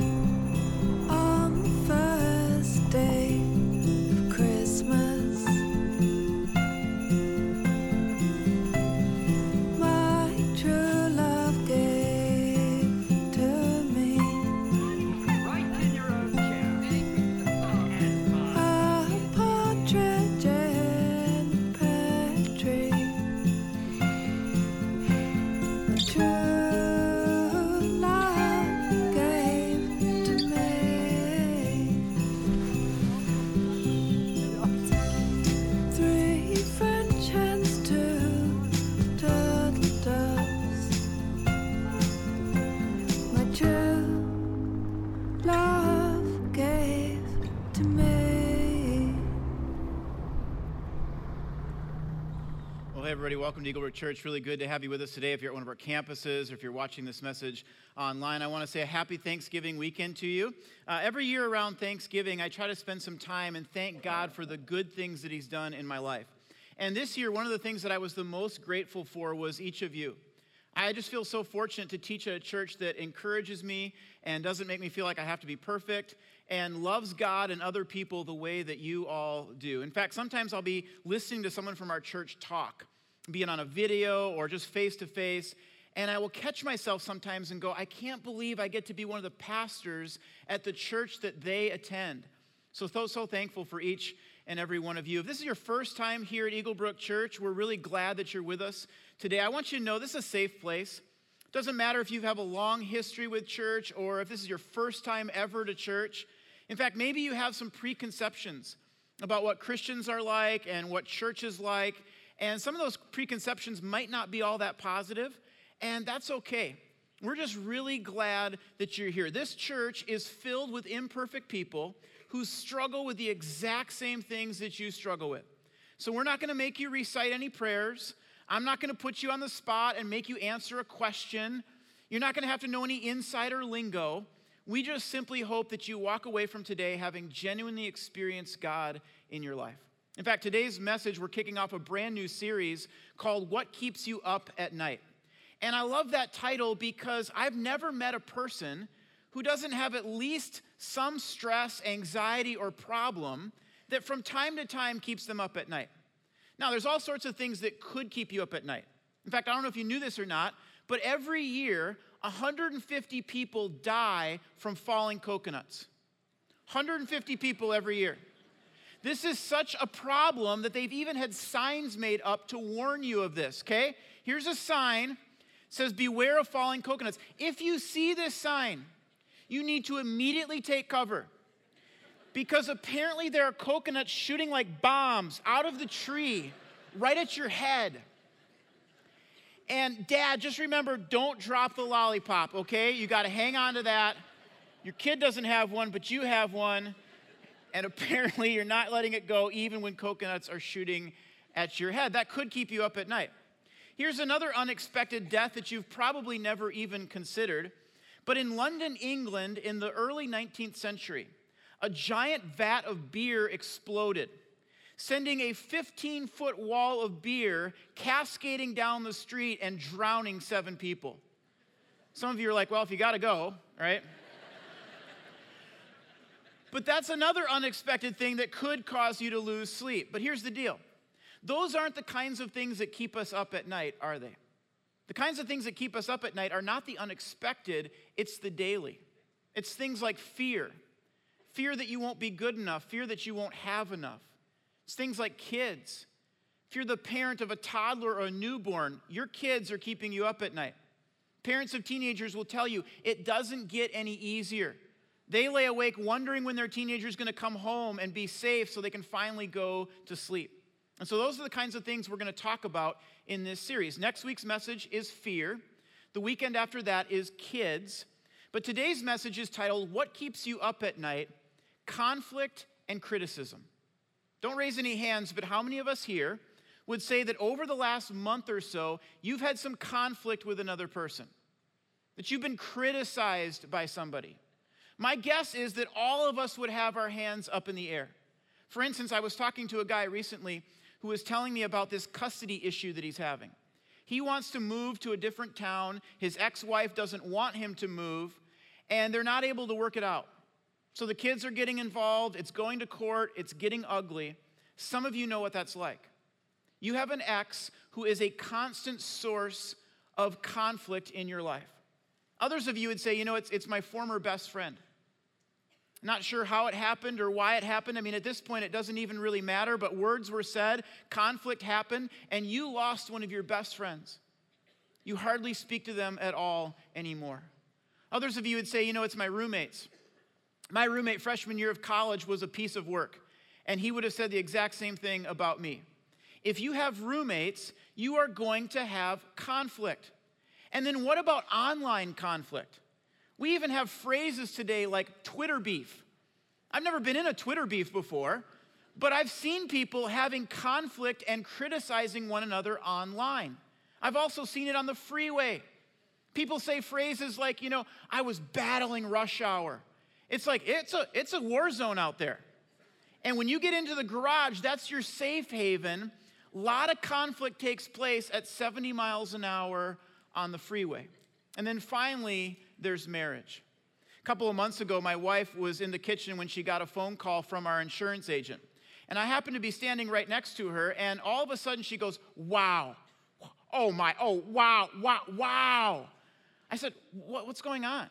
On everybody, welcome to Eagle Church. Really good to have you with us today. If you're at one of our campuses or if you're watching this message online, I want to say a happy Thanksgiving weekend to you. Uh, every year around Thanksgiving, I try to spend some time and thank God for the good things that He's done in my life. And this year, one of the things that I was the most grateful for was each of you. I just feel so fortunate to teach at a church that encourages me and doesn't make me feel like I have to be perfect and loves God and other people the way that you all do. In fact, sometimes I'll be listening to someone from our church talk, be it on a video or just face to face, and I will catch myself sometimes and go, I can't believe I get to be one of the pastors at the church that they attend. So, so, so thankful for each and every one of you. If this is your first time here at Eagle Brook Church, we're really glad that you're with us today. I want you to know this is a safe place. It Doesn't matter if you have a long history with church or if this is your first time ever to church. In fact, maybe you have some preconceptions about what Christians are like and what church is like. And some of those preconceptions might not be all that positive, and that's okay. We're just really glad that you're here. This church is filled with imperfect people who struggle with the exact same things that you struggle with. So we're not going to make you recite any prayers. I'm not going to put you on the spot and make you answer a question. You're not going to have to know any insider lingo. We just simply hope that you walk away from today having genuinely experienced God in your life. In fact, today's message, we're kicking off a brand new series called What Keeps You Up at Night. And I love that title because I've never met a person who doesn't have at least some stress, anxiety, or problem that from time to time keeps them up at night. Now, there's all sorts of things that could keep you up at night. In fact, I don't know if you knew this or not, but every year, 150 people die from falling coconuts. 150 people every year. This is such a problem that they've even had signs made up to warn you of this, okay? Here's a sign says beware of falling coconuts. If you see this sign, you need to immediately take cover. Because apparently there are coconuts shooting like bombs out of the tree right at your head. And dad, just remember don't drop the lollipop, okay? You got to hang on to that. Your kid doesn't have one, but you have one. And apparently you're not letting it go even when coconuts are shooting at your head. That could keep you up at night. Here's another unexpected death that you've probably never even considered. But in London, England, in the early 19th century, a giant vat of beer exploded, sending a 15 foot wall of beer cascading down the street and drowning seven people. Some of you are like, well, if you got to go, right? But that's another unexpected thing that could cause you to lose sleep. But here's the deal those aren't the kinds of things that keep us up at night, are they? The kinds of things that keep us up at night are not the unexpected, it's the daily. It's things like fear fear that you won't be good enough, fear that you won't have enough. It's things like kids. If you're the parent of a toddler or a newborn, your kids are keeping you up at night. Parents of teenagers will tell you it doesn't get any easier. They lay awake wondering when their teenager is going to come home and be safe so they can finally go to sleep. And so, those are the kinds of things we're going to talk about in this series. Next week's message is fear. The weekend after that is kids. But today's message is titled, What Keeps You Up at Night? Conflict and Criticism. Don't raise any hands, but how many of us here would say that over the last month or so, you've had some conflict with another person? That you've been criticized by somebody? My guess is that all of us would have our hands up in the air. For instance, I was talking to a guy recently who was telling me about this custody issue that he's having. He wants to move to a different town. His ex wife doesn't want him to move. and they're not able to work it out. So the kids are getting involved, it's going to court, it's getting ugly. Some of you know what that's like. You have an ex who is a constant source of conflict in your life. Others of you would say, you know, it's, it's my former best friend. Not sure how it happened or why it happened. I mean, at this point, it doesn't even really matter, but words were said, conflict happened, and you lost one of your best friends. You hardly speak to them at all anymore. Others of you would say, you know, it's my roommates. My roommate, freshman year of college, was a piece of work, and he would have said the exact same thing about me. If you have roommates, you are going to have conflict. And then what about online conflict? We even have phrases today like Twitter beef. I've never been in a Twitter beef before, but I've seen people having conflict and criticizing one another online. I've also seen it on the freeway. People say phrases like, you know, I was battling rush hour. It's like it's a it's a war zone out there. And when you get into the garage, that's your safe haven. A lot of conflict takes place at 70 miles an hour on the freeway. And then finally, there's marriage. A couple of months ago, my wife was in the kitchen when she got a phone call from our insurance agent. And I happened to be standing right next to her, and all of a sudden she goes, Wow. Oh my, oh, wow, wow, wow. I said, what, What's going on?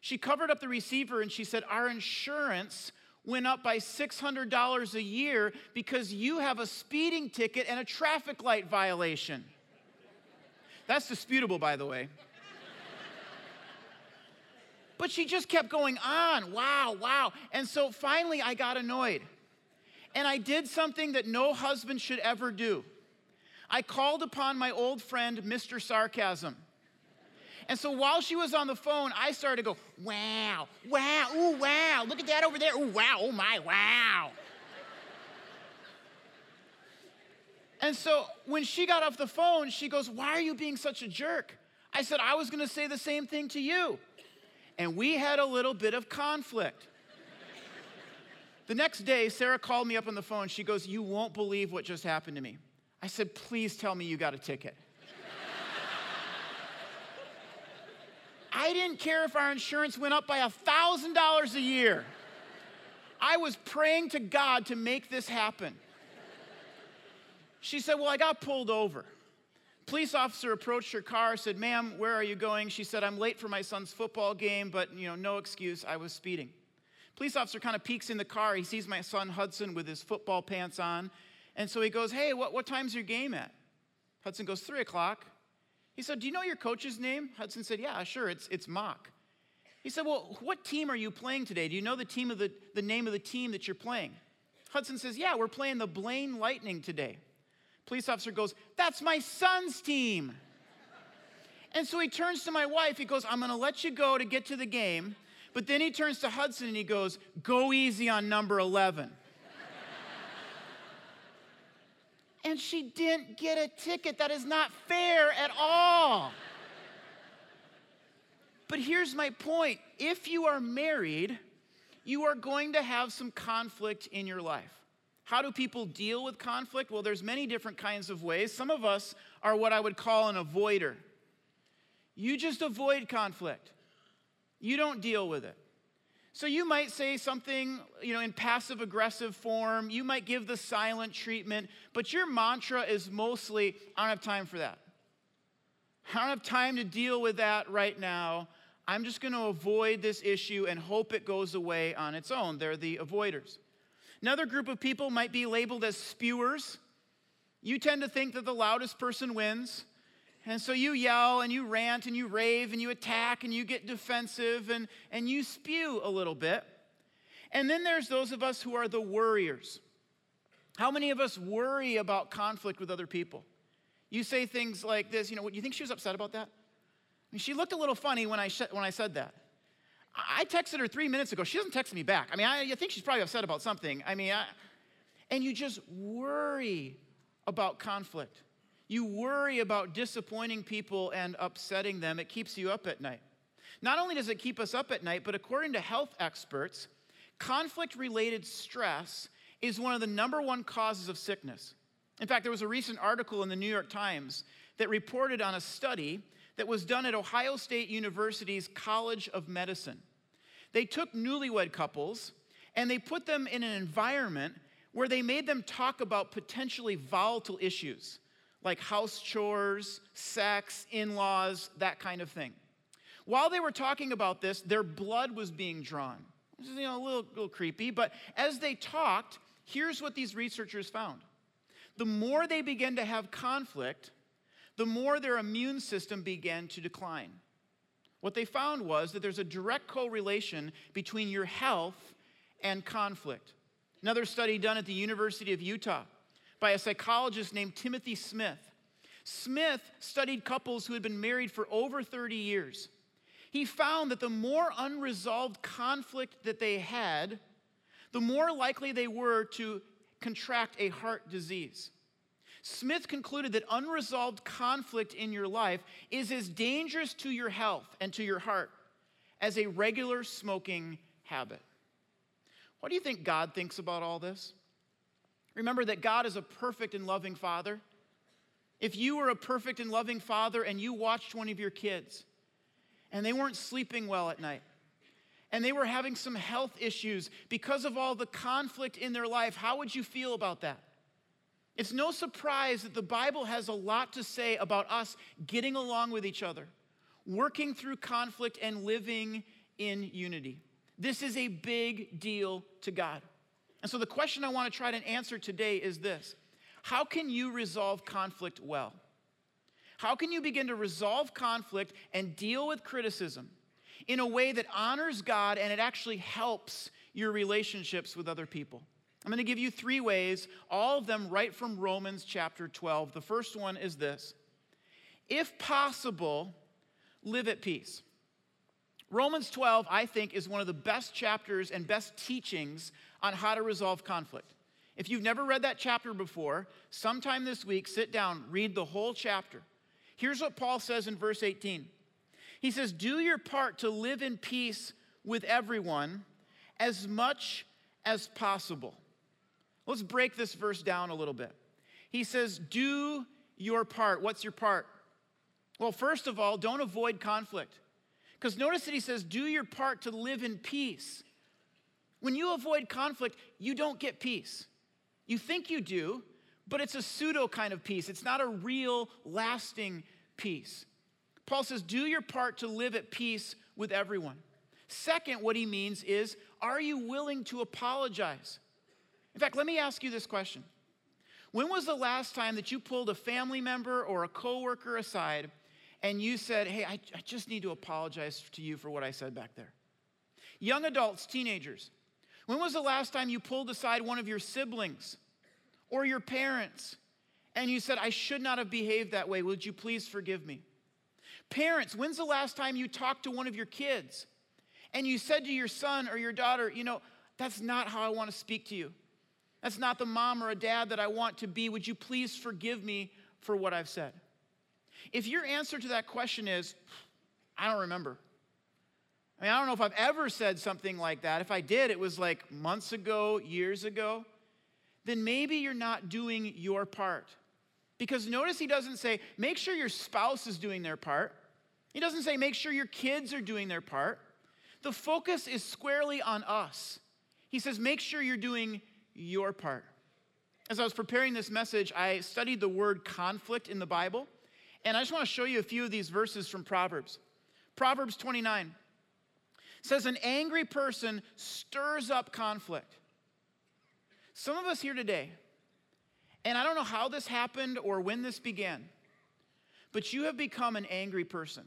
She covered up the receiver and she said, Our insurance went up by $600 a year because you have a speeding ticket and a traffic light violation. That's disputable, by the way. But she just kept going on. Wow, wow. And so finally, I got annoyed. And I did something that no husband should ever do. I called upon my old friend, Mr. Sarcasm. And so while she was on the phone, I started to go, wow, wow, ooh, wow, look at that over there, ooh, wow, oh my, wow. and so when she got off the phone, she goes, why are you being such a jerk? I said, I was gonna say the same thing to you. And we had a little bit of conflict. the next day, Sarah called me up on the phone. She goes, You won't believe what just happened to me. I said, Please tell me you got a ticket. I didn't care if our insurance went up by $1,000 a year. I was praying to God to make this happen. She said, Well, I got pulled over. Police officer approached her car, said, Ma'am, where are you going? She said, I'm late for my son's football game, but you know, no excuse, I was speeding. Police officer kind of peeks in the car. He sees my son Hudson with his football pants on. And so he goes, Hey, what, what time's your game at? Hudson goes, Three o'clock. He said, Do you know your coach's name? Hudson said, Yeah, sure, it's, it's Mock. He said, Well, what team are you playing today? Do you know the team of the, the name of the team that you're playing? Hudson says, Yeah, we're playing the Blaine Lightning today. Police officer goes, That's my son's team. And so he turns to my wife. He goes, I'm going to let you go to get to the game. But then he turns to Hudson and he goes, Go easy on number 11. and she didn't get a ticket. That is not fair at all. But here's my point if you are married, you are going to have some conflict in your life. How do people deal with conflict? Well, there's many different kinds of ways. Some of us are what I would call an avoider. You just avoid conflict. You don't deal with it. So you might say something, you know, in passive aggressive form. You might give the silent treatment, but your mantra is mostly I don't have time for that. I don't have time to deal with that right now. I'm just going to avoid this issue and hope it goes away on its own. They're the avoiders. Another group of people might be labeled as spewers. You tend to think that the loudest person wins. And so you yell and you rant and you rave and you attack and you get defensive and, and you spew a little bit. And then there's those of us who are the worriers. How many of us worry about conflict with other people? You say things like this, you know, you think she was upset about that? I mean, she looked a little funny when I, sh- when I said that. I texted her three minutes ago. She doesn't text me back. I mean, I, I think she's probably upset about something. I mean, I, and you just worry about conflict. You worry about disappointing people and upsetting them. It keeps you up at night. Not only does it keep us up at night, but according to health experts, conflict related stress is one of the number one causes of sickness. In fact, there was a recent article in the New York Times that reported on a study that was done at Ohio State University's College of Medicine. They took newlywed couples and they put them in an environment where they made them talk about potentially volatile issues like house chores, sex, in laws, that kind of thing. While they were talking about this, their blood was being drawn. This is you know, a little, little creepy, but as they talked, here's what these researchers found. The more they began to have conflict, the more their immune system began to decline. What they found was that there's a direct correlation between your health and conflict. Another study done at the University of Utah by a psychologist named Timothy Smith. Smith studied couples who had been married for over 30 years. He found that the more unresolved conflict that they had, the more likely they were to contract a heart disease. Smith concluded that unresolved conflict in your life is as dangerous to your health and to your heart as a regular smoking habit. What do you think God thinks about all this? Remember that God is a perfect and loving father. If you were a perfect and loving father and you watched one of your kids and they weren't sleeping well at night and they were having some health issues because of all the conflict in their life, how would you feel about that? It's no surprise that the Bible has a lot to say about us getting along with each other, working through conflict, and living in unity. This is a big deal to God. And so the question I want to try to answer today is this How can you resolve conflict well? How can you begin to resolve conflict and deal with criticism in a way that honors God and it actually helps your relationships with other people? I'm going to give you three ways, all of them right from Romans chapter 12. The first one is this If possible, live at peace. Romans 12, I think, is one of the best chapters and best teachings on how to resolve conflict. If you've never read that chapter before, sometime this week, sit down, read the whole chapter. Here's what Paul says in verse 18 He says, Do your part to live in peace with everyone as much as possible. Let's break this verse down a little bit. He says, Do your part. What's your part? Well, first of all, don't avoid conflict. Because notice that he says, Do your part to live in peace. When you avoid conflict, you don't get peace. You think you do, but it's a pseudo kind of peace. It's not a real, lasting peace. Paul says, Do your part to live at peace with everyone. Second, what he means is, Are you willing to apologize? In fact, let me ask you this question. When was the last time that you pulled a family member or a coworker aside and you said, Hey, I, I, just need to apologize to you for what I said back there? Young adults, teenagers, when was the last time you pulled aside one of your siblings or your parents and you said, I should not have behaved that way? Would you please forgive me? Parents, when's the last time you talked to one of your kids and you said to your son or your daughter, You know, that's not how I want to speak to you? That's not the mom or a dad that I want to be. Would you please forgive me for what I've said? If your answer to that question is, I don't remember. I mean, I don't know if I've ever said something like that. If I did, it was like months ago, years ago. Then maybe you're not doing your part. Because notice he doesn't say, make sure your spouse is doing their part. He doesn't say, make sure your kids are doing their part. The focus is squarely on us. He says, make sure you're doing your part. As I was preparing this message, I studied the word conflict in the Bible, and I just want to show you a few of these verses from Proverbs. Proverbs 29 says, An angry person stirs up conflict. Some of us here today, and I don't know how this happened or when this began, but you have become an angry person.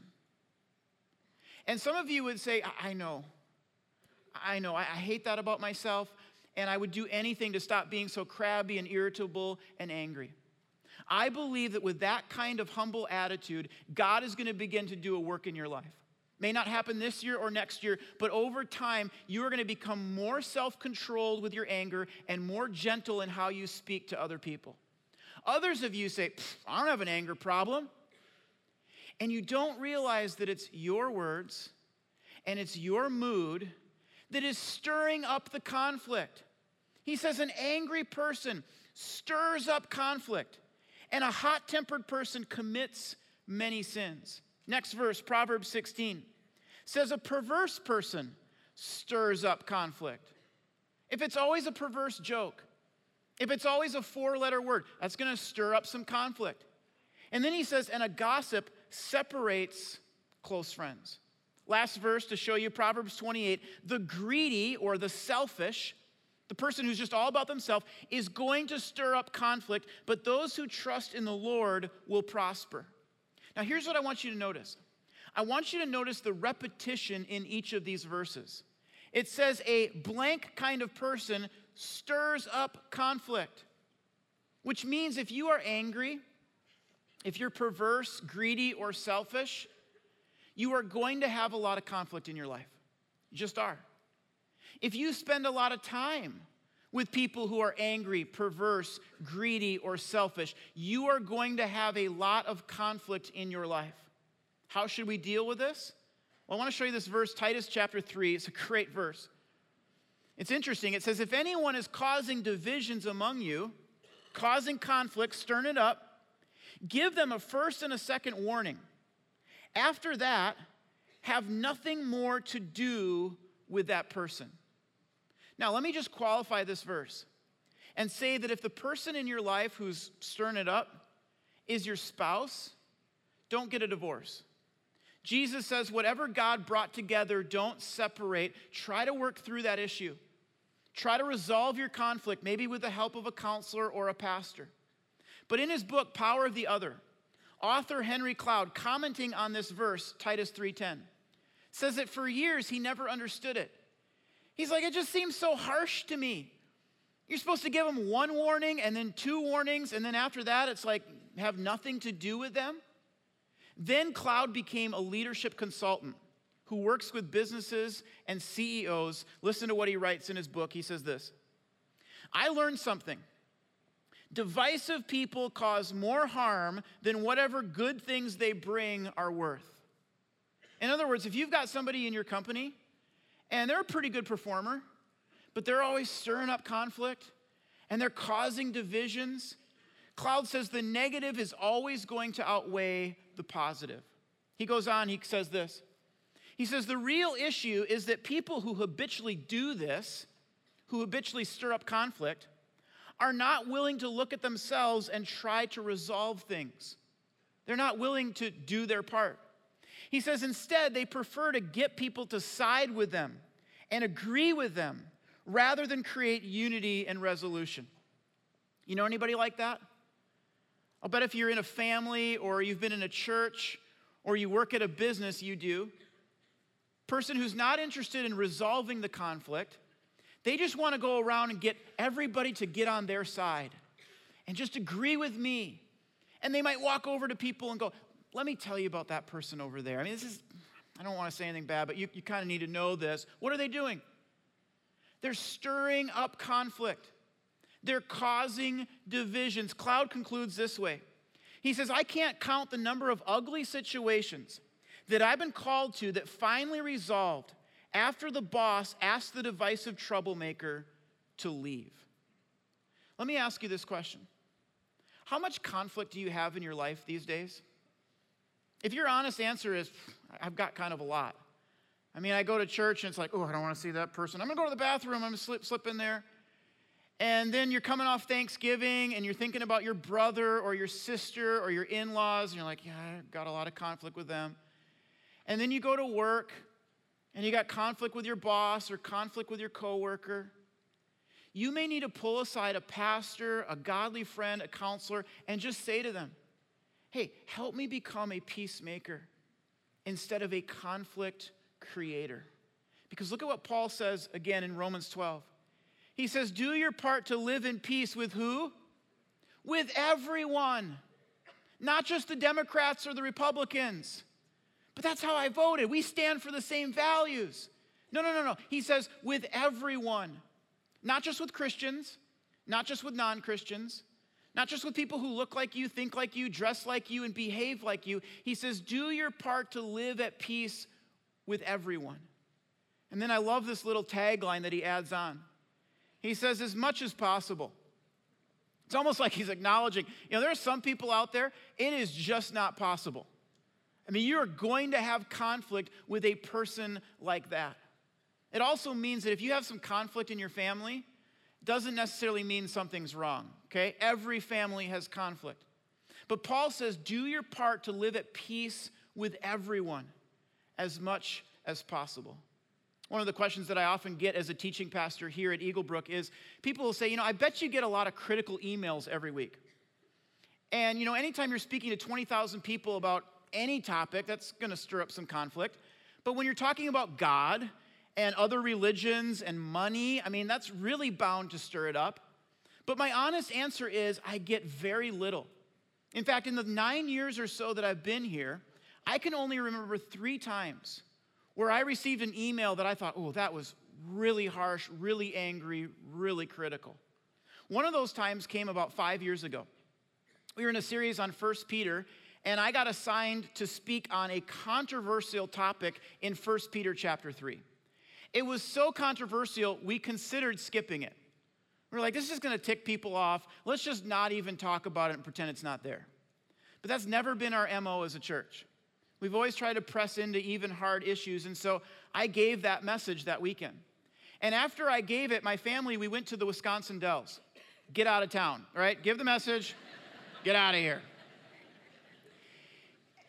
And some of you would say, I, know. I know. I hate that about myself and I would do anything to stop being so crabby and irritable and angry. I believe that with that kind of humble attitude, God is going to begin to do a work in your life. May not happen this year or next year, but over time, you are going to become more self controlled with your anger and more gentle in how you speak to other people. Others of you say, I don't have an anger problem. And you don't realize that it's your words and it's your mood that is stirring up the conflict. He says, an angry person stirs up conflict, and a hot tempered person commits many sins. Next verse, Proverbs 16, says, A perverse person stirs up conflict. If it's always a perverse joke, if it's always a four letter word, that's going to stir up some conflict. And then he says, and a gossip separates close friends. Last verse to show you Proverbs 28 the greedy or the selfish, the person who's just all about themselves, is going to stir up conflict, but those who trust in the Lord will prosper. Now, here's what I want you to notice I want you to notice the repetition in each of these verses. It says a blank kind of person stirs up conflict, which means if you are angry, if you're perverse, greedy, or selfish, you are going to have a lot of conflict in your life. You just are. If you spend a lot of time with people who are angry, perverse, greedy, or selfish, you are going to have a lot of conflict in your life. How should we deal with this? Well, I want to show you this verse, Titus chapter 3. It's a great verse. It's interesting. It says, If anyone is causing divisions among you, causing conflict, stirring it up, give them a first and a second warning. After that, have nothing more to do with that person. Now, let me just qualify this verse and say that if the person in your life who's stirring it up is your spouse, don't get a divorce. Jesus says, whatever God brought together, don't separate. Try to work through that issue. Try to resolve your conflict, maybe with the help of a counselor or a pastor. But in his book, Power of the Other, author Henry Cloud, commenting on this verse, Titus 3:10, says that for years he never understood it. He's like, it just seems so harsh to me. You're supposed to give them one warning and then two warnings, and then after that, it's like have nothing to do with them. Then Cloud became a leadership consultant who works with businesses and CEOs. Listen to what he writes in his book. He says this I learned something. Divisive people cause more harm than whatever good things they bring are worth. In other words, if you've got somebody in your company and they're a pretty good performer, but they're always stirring up conflict and they're causing divisions, Cloud says the negative is always going to outweigh the positive. He goes on, he says this. He says the real issue is that people who habitually do this, who habitually stir up conflict, are not willing to look at themselves and try to resolve things. They're not willing to do their part. He says instead, they prefer to get people to side with them and agree with them rather than create unity and resolution. You know anybody like that? I'll bet if you're in a family or you've been in a church or you work at a business, you do. Person who's not interested in resolving the conflict, they just want to go around and get everybody to get on their side and just agree with me. And they might walk over to people and go, Let me tell you about that person over there. I mean, this is, I don't want to say anything bad, but you, you kind of need to know this. What are they doing? They're stirring up conflict, they're causing divisions. Cloud concludes this way He says, I can't count the number of ugly situations that I've been called to that finally resolved after the boss asked the divisive troublemaker to leave. Let me ask you this question How much conflict do you have in your life these days? If your honest answer is, I've got kind of a lot. I mean, I go to church and it's like, oh, I don't want to see that person. I'm going to go to the bathroom. I'm going to slip, slip in there. And then you're coming off Thanksgiving and you're thinking about your brother or your sister or your in laws, and you're like, yeah, I got a lot of conflict with them. And then you go to work and you got conflict with your boss or conflict with your coworker, you may need to pull aside a pastor, a godly friend, a counselor, and just say to them, hey, help me become a peacemaker instead of a conflict creator. Because look at what Paul says again in Romans 12. He says, Do your part to live in peace with who? With everyone, not just the Democrats or the Republicans. But that's how I voted. We stand for the same values. No, no, no, no. He says, with everyone, not just with Christians, not just with non Christians, not just with people who look like you, think like you, dress like you, and behave like you. He says, do your part to live at peace with everyone. And then I love this little tagline that he adds on. He says, as much as possible. It's almost like he's acknowledging, you know, there are some people out there, it is just not possible. I mean, you are going to have conflict with a person like that. It also means that if you have some conflict in your family, it doesn't necessarily mean something's wrong, okay? Every family has conflict. But Paul says, do your part to live at peace with everyone as much as possible. One of the questions that I often get as a teaching pastor here at Eaglebrook is people will say, you know, I bet you get a lot of critical emails every week. And, you know, anytime you're speaking to 20,000 people about any topic, that's going to stir up some conflict. But when you're talking about God and other religions and money, I mean, that's really bound to stir it up. But my honest answer is I get very little. In fact, in the nine years or so that I've been here, I can only remember three times where I received an email that I thought, oh, that was really harsh, really angry, really critical. One of those times came about five years ago. We were in a series on 1 Peter, and I got assigned to speak on a controversial topic in 1 Peter chapter 3. It was so controversial, we considered skipping it. We are like, this is going to tick people off. Let's just not even talk about it and pretend it's not there. But that's never been our MO as a church. We've always tried to press into even hard issues. And so I gave that message that weekend. And after I gave it, my family, we went to the Wisconsin Dells. Get out of town, right? Give the message, get out of here.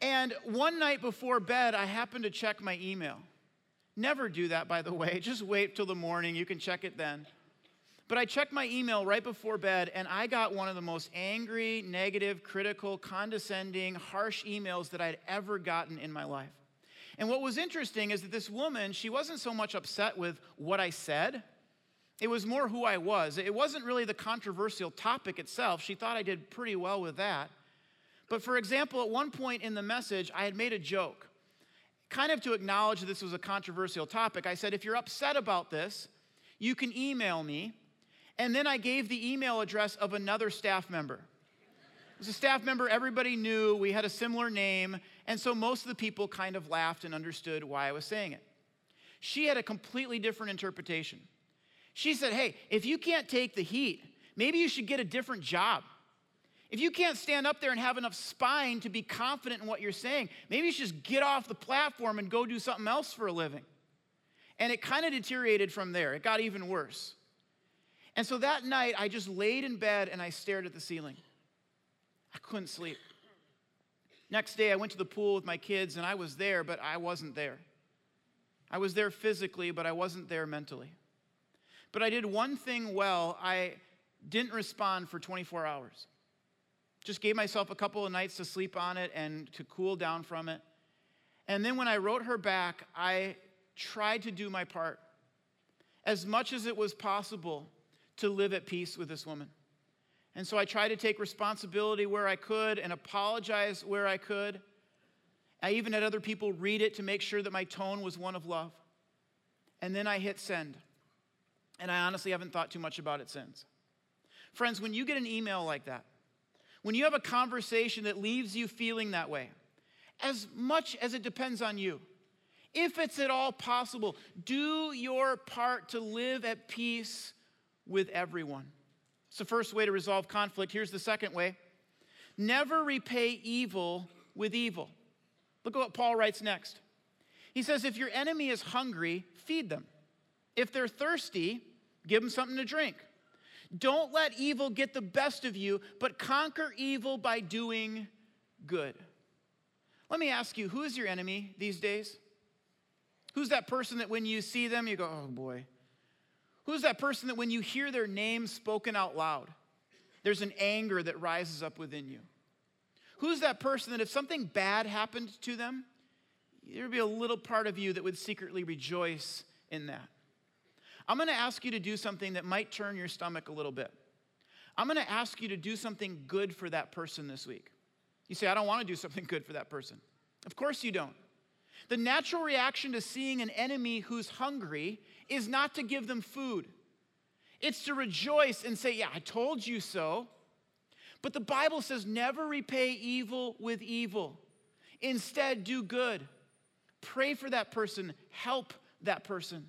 And one night before bed, I happened to check my email. Never do that, by the way. Just wait till the morning. You can check it then. But I checked my email right before bed, and I got one of the most angry, negative, critical, condescending, harsh emails that I'd ever gotten in my life. And what was interesting is that this woman, she wasn't so much upset with what I said, it was more who I was. It wasn't really the controversial topic itself. She thought I did pretty well with that. But for example, at one point in the message, I had made a joke, kind of to acknowledge that this was a controversial topic. I said, if you're upset about this, you can email me and then I gave the email address of another staff member. It was a staff member everybody knew. We had a similar name. And so most of the people kind of laughed and understood why I was saying it. She had a completely different interpretation. She said, Hey, if you can't take the heat, maybe you should get a different job. If you can't stand up there and have enough spine to be confident in what you're saying, maybe you should just get off the platform and go do something else for a living. And it kind of deteriorated from there. It got even worse. And so that night, I just laid in bed and I stared at the ceiling. I couldn't sleep. Next day, I went to the pool with my kids and I was there, but I wasn't there. I was there physically, but I wasn't there mentally. But I did one thing well I didn't respond for 24 hours. Just gave myself a couple of nights to sleep on it and to cool down from it. And then when I wrote her back, I tried to do my part as much as it was possible to live at peace with this woman. And so I tried to take responsibility where I could and apologize where I could. I even had other people read it to make sure that my tone was one of love. And then I hit send. And I honestly haven't thought too much about it since. Friends, when you get an email like that, when you have a conversation that leaves you feeling that way, as much as it depends on you, if it's at all possible, do your part to live at peace with everyone. It's the first way to resolve conflict. Here's the second way never repay evil with evil. Look at what Paul writes next. He says, If your enemy is hungry, feed them. If they're thirsty, give them something to drink. Don't let evil get the best of you, but conquer evil by doing good. Let me ask you, who is your enemy these days? Who's that person that when you see them, you go, oh boy, Who's that person that when you hear their name spoken out loud, there's an anger that rises up within you? Who's that person that if something bad happened to them, there'd be a little part of you that would secretly rejoice in that? I'm gonna ask you to do something that might turn your stomach a little bit. I'm gonna ask you to do something good for that person this week. You say, I don't wanna do something good for that person. Of course you don't. The natural reaction to seeing an enemy who's hungry is not to give them food, it's to rejoice and say, Yeah, I told you so. But the Bible says, never repay evil with evil. Instead, do good. Pray for that person, help that person.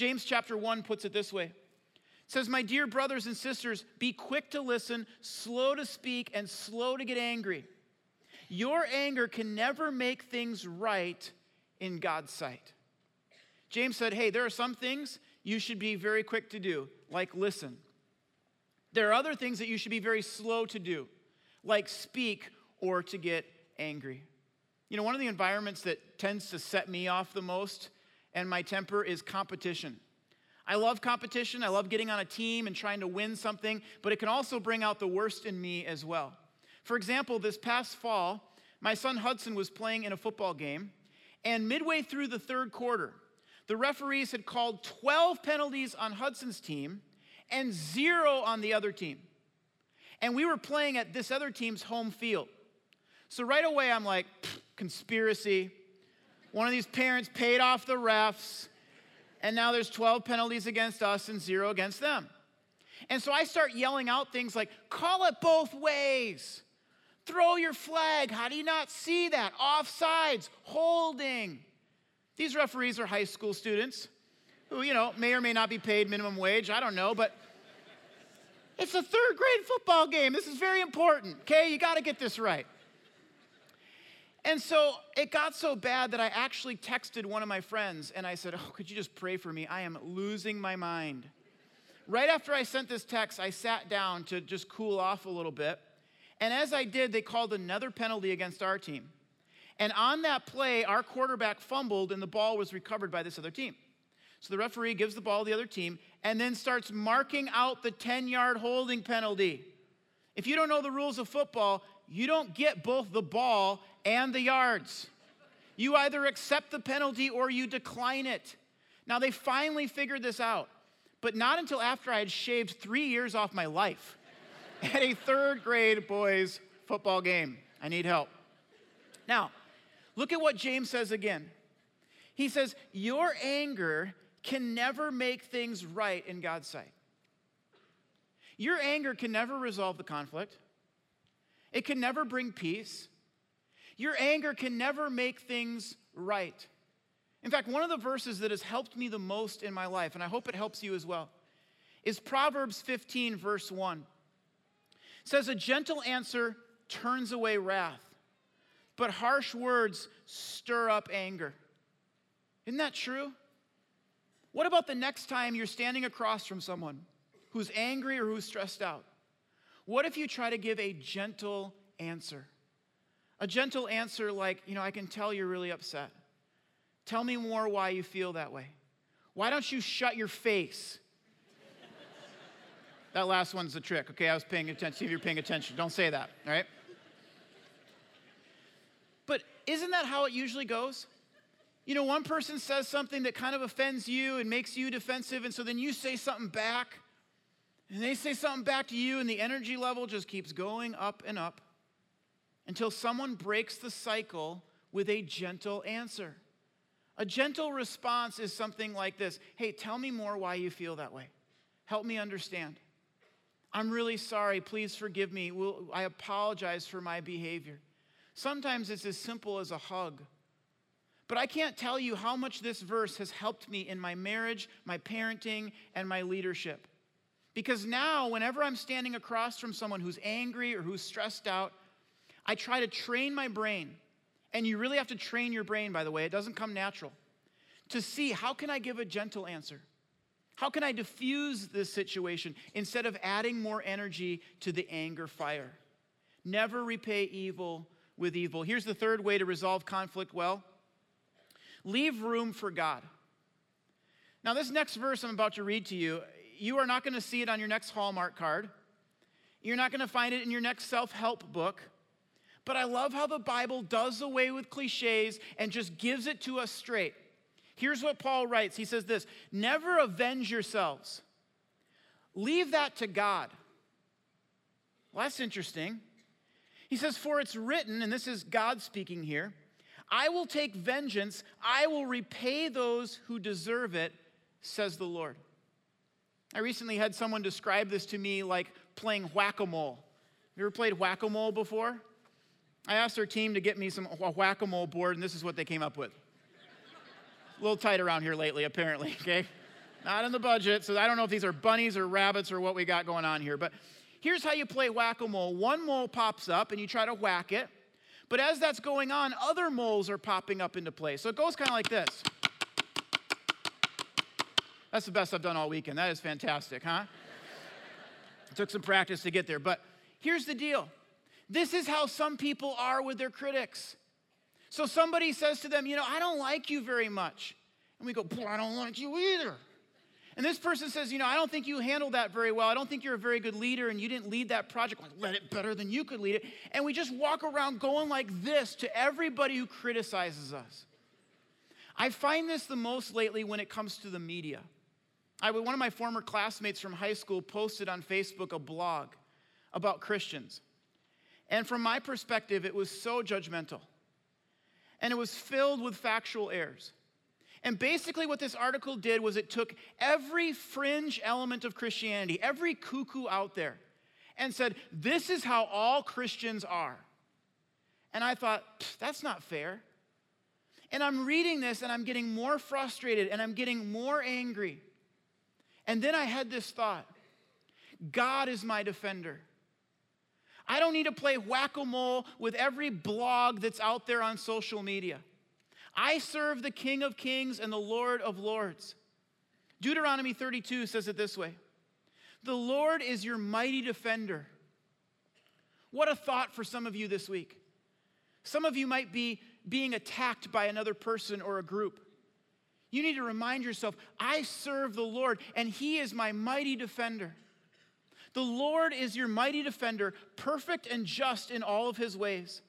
James chapter 1 puts it this way. It says, My dear brothers and sisters, be quick to listen, slow to speak, and slow to get angry. Your anger can never make things right in God's sight. James said, hey, there are some things you should be very quick to do, like listen. There are other things that you should be very slow to do, like speak or to get angry. You know, one of the environments that tends to set me off the most and my temper is competition. I love competition. I love getting on a team and trying to win something, but it can also bring out the worst in me as well. For example, this past fall, my son Hudson was playing in a football game, and midway through the third quarter, the referees had called 12 penalties on Hudson's team and zero on the other team. And we were playing at this other team's home field. So right away, I'm like, conspiracy. One of these parents paid off the refs, and now there's 12 penalties against us and zero against them. And so I start yelling out things like, call it both ways. Throw your flag. How do you not see that? Offsides, holding. These referees are high school students who, you know, may or may not be paid minimum wage. I don't know, but it's a third grade football game. This is very important, okay? You got to get this right. And so it got so bad that I actually texted one of my friends and I said, Oh, could you just pray for me? I am losing my mind. Right after I sent this text, I sat down to just cool off a little bit. And as I did, they called another penalty against our team. And on that play, our quarterback fumbled and the ball was recovered by this other team. So the referee gives the ball to the other team and then starts marking out the 10 yard holding penalty. If you don't know the rules of football, you don't get both the ball and the yards. You either accept the penalty or you decline it. Now, they finally figured this out, but not until after I had shaved three years off my life at a third grade boys football game. I need help. Now, look at what James says again. He says, Your anger can never make things right in God's sight. Your anger can never resolve the conflict, it can never bring peace. Your anger can never make things right. In fact, one of the verses that has helped me the most in my life, and I hope it helps you as well, is Proverbs 15, verse 1. It says, A gentle answer turns away wrath, but harsh words stir up anger. Isn't that true? What about the next time you're standing across from someone who's angry or who's stressed out? What if you try to give a gentle answer? A gentle answer like, you know, I can tell you're really upset. Tell me more why you feel that way. Why don't you shut your face? that last one's the trick, okay? I was paying attention. See if you're paying attention. Don't say that, all right? But isn't that how it usually goes? You know, one person says something that kind of offends you and makes you defensive, and so then you say something back, and they say something back to you, and the energy level just keeps going up and up until someone breaks the cycle with a gentle answer. A gentle response is something like this Hey, tell me more why you feel that way. Help me understand. I'm really sorry. Please forgive me. I apologize for my behavior. Sometimes it's as simple as a hug. But I can't tell you how much this verse has helped me in my marriage, my parenting, and my leadership. Because now, whenever I'm standing across from someone who's angry or who's stressed out, I try to train my brain, and you really have to train your brain, by the way, it doesn't come natural, to see how can I give a gentle answer? How can I diffuse this situation instead of adding more energy to the anger fire? Never repay evil with evil. Here's the third way to resolve conflict well leave room for God. Now, this next verse I'm about to read to you, you are not going to see it on your next Hallmark card. You're not going to find it in your next self help book. But I love how the Bible does away with cliches and just gives it to us straight. Here's what Paul writes He says this Never avenge yourselves, leave that to God. Well, that's interesting. He says, For it's written, and this is God speaking here I will take vengeance, I will repay those who deserve it, says the Lord. I recently had someone describe this to me like playing whack a mole. You ever played whack a mole before? I asked our team to get me some whack a mole board, and this is what they came up with. A little tight around here lately, apparently, okay? Not in the budget, so I don't know if these are bunnies or rabbits or what we got going on here. But here's how you play whack a mole one mole pops up, and you try to whack it. But as that's going on, other moles are popping up into play. So it goes kind of like this. That's the best I've done all weekend. That is fantastic, huh? it took some practice to get there. But here's the deal this is how some people are with their critics. So somebody says to them, You know, I don't like you very much. And we go, I don't like you either. And this person says, You know, I don't think you handled that very well. I don't think you're a very good leader and you didn't lead that project. Like, led it better than you could lead it. And we just walk around going like this to everybody who criticizes us. I find this the most lately when it comes to the media. I, one of my former classmates from high school posted on Facebook a blog about Christians. And from my perspective, it was so judgmental. And it was filled with factual errors. And basically, what this article did was it took every fringe element of Christianity, every cuckoo out there, and said, This is how all Christians are. And I thought, That's not fair. And I'm reading this and I'm getting more frustrated and I'm getting more angry. And then I had this thought God is my defender. I don't need to play whack a mole with every blog that's out there on social media. I serve the King of Kings and the Lord of Lords. Deuteronomy 32 says it this way The Lord is your mighty defender. What a thought for some of you this week. Some of you might be being attacked by another person or a group. You need to remind yourself I serve the Lord, and He is my mighty defender. The Lord is your mighty defender, perfect and just in all of His ways.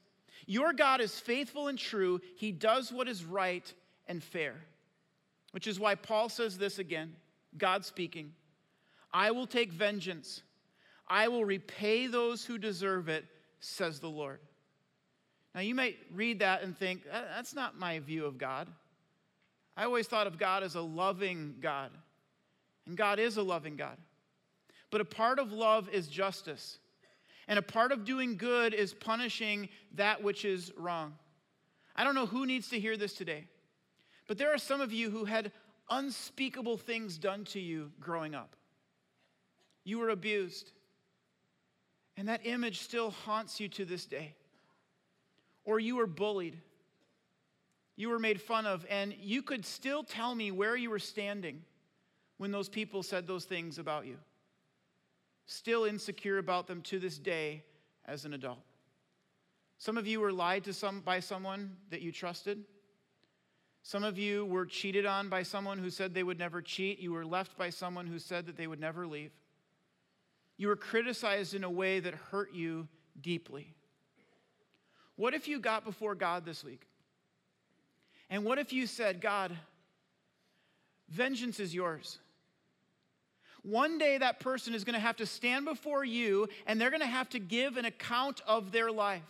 Your God is faithful and true. He does what is right and fair. Which is why Paul says this again God speaking I will take vengeance, I will repay those who deserve it, says the Lord. Now, you might read that and think, that's not my view of God. I always thought of God as a loving God, and God is a loving God. But a part of love is justice. And a part of doing good is punishing that which is wrong. I don't know who needs to hear this today, but there are some of you who had unspeakable things done to you growing up. You were abused, and that image still haunts you to this day. Or you were bullied, you were made fun of, and you could still tell me where you were standing when those people said those things about you still insecure about them to this day as an adult. Some of you were lied to some, by someone that you trusted. Some of you were cheated on by someone who said they would never cheat. You were left by someone who said that they would never leave. You were criticized in a way that hurt you deeply. What if you got before God this week? And what if you said, God, vengeance is yours? One day that person is going to have to stand before you and they're going to have to give an account of their life.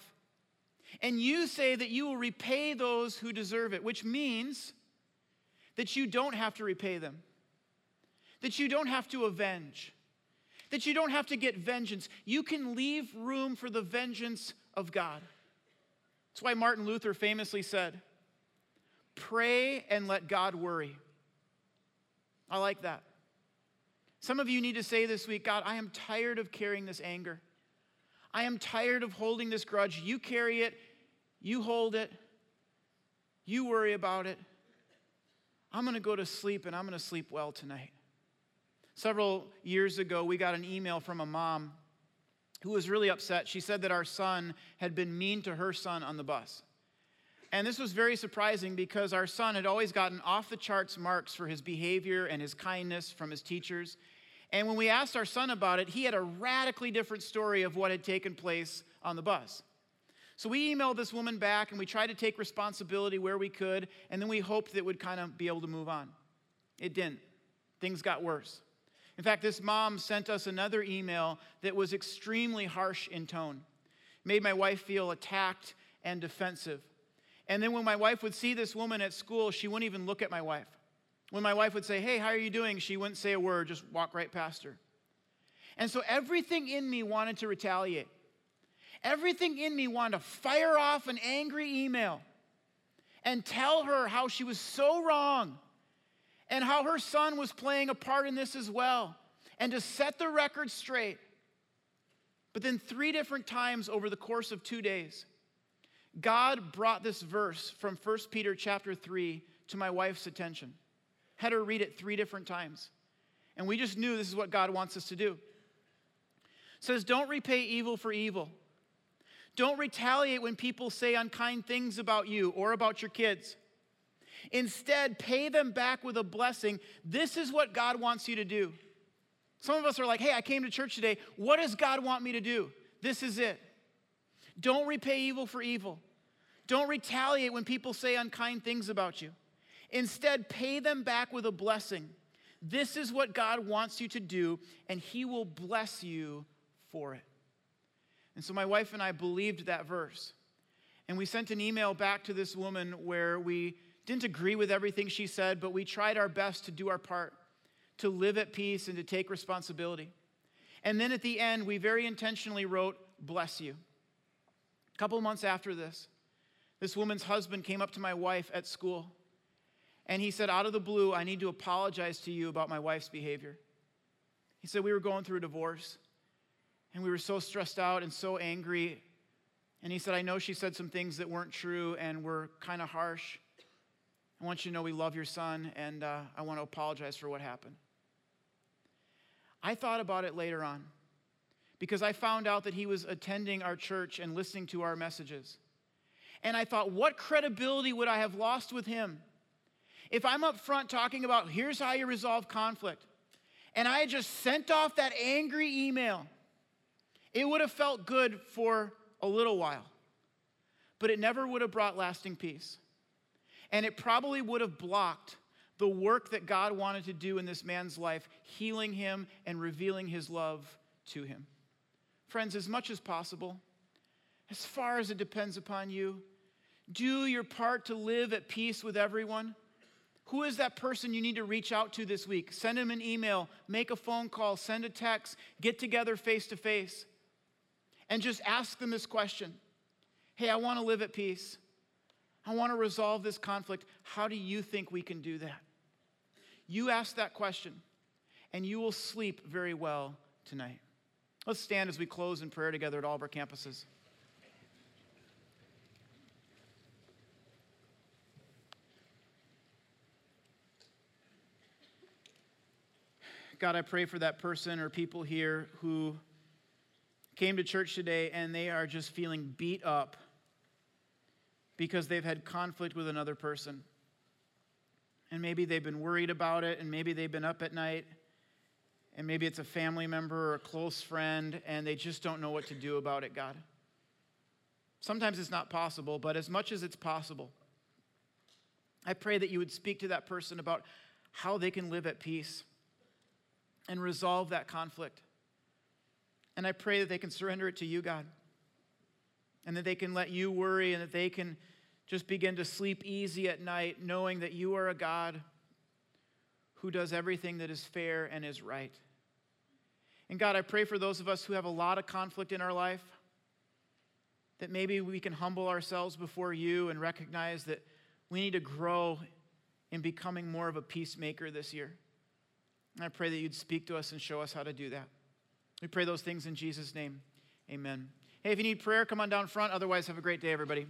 And you say that you will repay those who deserve it, which means that you don't have to repay them, that you don't have to avenge, that you don't have to get vengeance. You can leave room for the vengeance of God. That's why Martin Luther famously said, Pray and let God worry. I like that. Some of you need to say this week, God, I am tired of carrying this anger. I am tired of holding this grudge. You carry it, you hold it, you worry about it. I'm going to go to sleep and I'm going to sleep well tonight. Several years ago, we got an email from a mom who was really upset. She said that our son had been mean to her son on the bus. And this was very surprising because our son had always gotten off the charts marks for his behavior and his kindness from his teachers. And when we asked our son about it, he had a radically different story of what had taken place on the bus. So we emailed this woman back and we tried to take responsibility where we could, and then we hoped that would kind of be able to move on. It didn't. Things got worse. In fact, this mom sent us another email that was extremely harsh in tone, made my wife feel attacked and defensive. And then when my wife would see this woman at school, she wouldn't even look at my wife. When my wife would say, Hey, how are you doing? She wouldn't say a word, just walk right past her. And so everything in me wanted to retaliate. Everything in me wanted to fire off an angry email and tell her how she was so wrong and how her son was playing a part in this as well and to set the record straight. But then, three different times over the course of two days, God brought this verse from 1 Peter chapter 3 to my wife's attention. had her read it three different times. And we just knew this is what God wants us to do. It says, Don't repay evil for evil. Don't retaliate when people say unkind things about you or about your kids. Instead, pay them back with a blessing. This is what God wants you to do. Some of us are like, hey, I came to church today. What does God want me to do? This is it. Don't repay evil for evil. Don't retaliate when people say unkind things about you. Instead, pay them back with a blessing. This is what God wants you to do, and He will bless you for it. And so my wife and I believed that verse. And we sent an email back to this woman where we didn't agree with everything she said, but we tried our best to do our part, to live at peace and to take responsibility. And then at the end, we very intentionally wrote, Bless you. Couple months after this, this woman's husband came up to my wife at school and he said, Out of the blue, I need to apologize to you about my wife's behavior. He said, We were going through a divorce and we were so stressed out and so angry. And he said, I know she said some things that weren't true and were kind of harsh. I want you to know we love your son and uh, I want to apologize for what happened. I thought about it later on because I found out that he was attending our church and listening to our messages. And I thought, what credibility would I have lost with him if I'm up front talking about here's how you resolve conflict, and I had just sent off that angry email? It would have felt good for a little while, but it never would have brought lasting peace. And it probably would have blocked the work that God wanted to do in this man's life, healing him and revealing his love to him. Friends, as much as possible, as far as it depends upon you, do your part to live at peace with everyone. Who is that person you need to reach out to this week? Send them an email, make a phone call, send a text, get together face to face, and just ask them this question Hey, I want to live at peace. I want to resolve this conflict. How do you think we can do that? You ask that question, and you will sleep very well tonight. Let's stand as we close in prayer together at all of our campuses. God, I pray for that person or people here who came to church today and they are just feeling beat up because they've had conflict with another person. And maybe they've been worried about it, and maybe they've been up at night, and maybe it's a family member or a close friend, and they just don't know what to do about it, God. Sometimes it's not possible, but as much as it's possible, I pray that you would speak to that person about how they can live at peace and resolve that conflict. And I pray that they can surrender it to you, God, and that they can let you worry and that they can just begin to sleep easy at night, knowing that you are a God who does everything that is fair and is right. And God, I pray for those of us who have a lot of conflict in our life, that maybe we can humble ourselves before you and recognize that we need to grow in becoming more of a peacemaker this year. And I pray that you'd speak to us and show us how to do that. We pray those things in Jesus' name. Amen. Hey, if you need prayer, come on down front. Otherwise, have a great day, everybody.